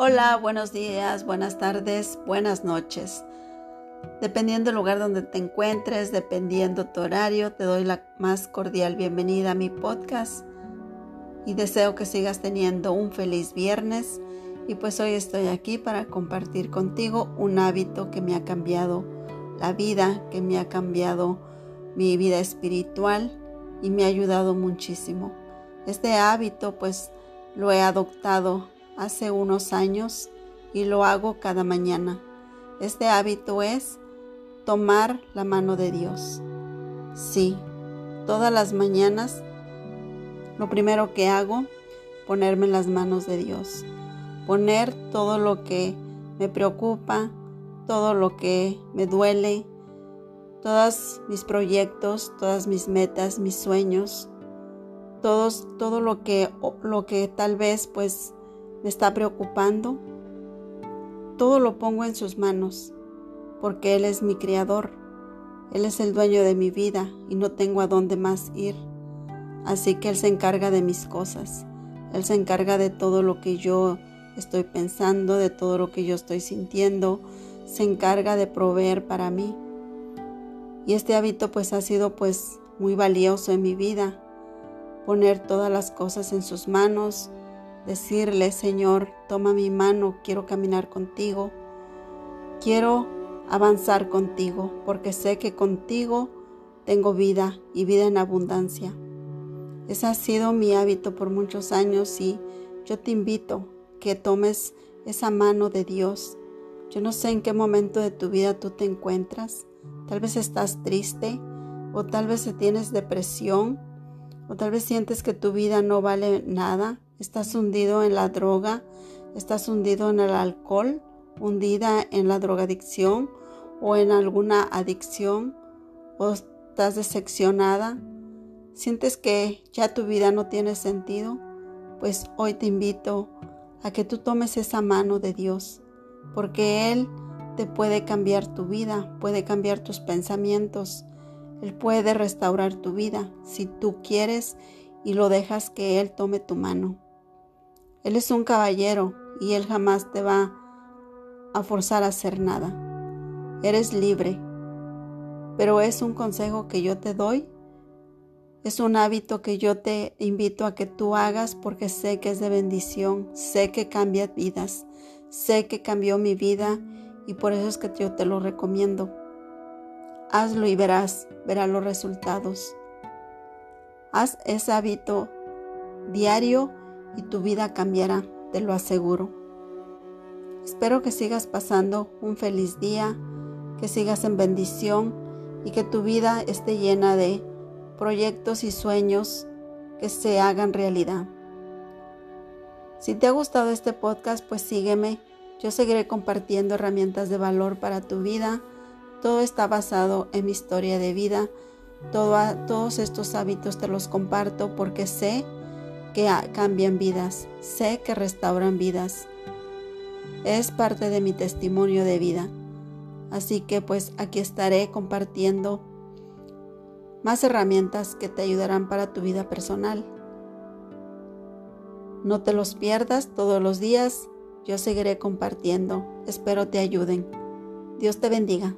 Hola, buenos días, buenas tardes, buenas noches. Dependiendo del lugar donde te encuentres, dependiendo tu horario, te doy la más cordial bienvenida a mi podcast y deseo que sigas teniendo un feliz viernes. Y pues hoy estoy aquí para compartir contigo un hábito que me ha cambiado la vida, que me ha cambiado mi vida espiritual y me ha ayudado muchísimo. Este hábito pues lo he adoptado hace unos años y lo hago cada mañana. Este hábito es tomar la mano de Dios. Sí, todas las mañanas lo primero que hago, ponerme en las manos de Dios. Poner todo lo que me preocupa, todo lo que me duele, todos mis proyectos, todas mis metas, mis sueños, todos, todo lo que, lo que tal vez pues me está preocupando, todo lo pongo en sus manos, porque Él es mi criador, Él es el dueño de mi vida y no tengo a dónde más ir. Así que Él se encarga de mis cosas, Él se encarga de todo lo que yo estoy pensando, de todo lo que yo estoy sintiendo, se encarga de proveer para mí. Y este hábito pues ha sido pues muy valioso en mi vida, poner todas las cosas en sus manos, decirle, Señor, toma mi mano, quiero caminar contigo, quiero avanzar contigo, porque sé que contigo tengo vida y vida en abundancia. Ese ha sido mi hábito por muchos años y yo te invito que tomes esa mano de Dios. Yo no sé en qué momento de tu vida tú te encuentras. Tal vez estás triste o tal vez tienes depresión o tal vez sientes que tu vida no vale nada Estás hundido en la droga, estás hundido en el alcohol, hundida en la drogadicción o en alguna adicción o estás decepcionada. Sientes que ya tu vida no tiene sentido, pues hoy te invito a que tú tomes esa mano de Dios, porque Él te puede cambiar tu vida, puede cambiar tus pensamientos, Él puede restaurar tu vida si tú quieres y lo dejas que Él tome tu mano. Él es un caballero y Él jamás te va a forzar a hacer nada. Eres libre, pero es un consejo que yo te doy. Es un hábito que yo te invito a que tú hagas porque sé que es de bendición, sé que cambia vidas, sé que cambió mi vida y por eso es que yo te lo recomiendo. Hazlo y verás, verás los resultados. Haz ese hábito diario y tu vida cambiará, te lo aseguro. Espero que sigas pasando un feliz día, que sigas en bendición y que tu vida esté llena de proyectos y sueños que se hagan realidad. Si te ha gustado este podcast, pues sígueme. Yo seguiré compartiendo herramientas de valor para tu vida. Todo está basado en mi historia de vida. todos estos hábitos te los comparto porque sé que cambian vidas, sé que restauran vidas. Es parte de mi testimonio de vida. Así que pues aquí estaré compartiendo más herramientas que te ayudarán para tu vida personal. No te los pierdas todos los días. Yo seguiré compartiendo. Espero te ayuden. Dios te bendiga.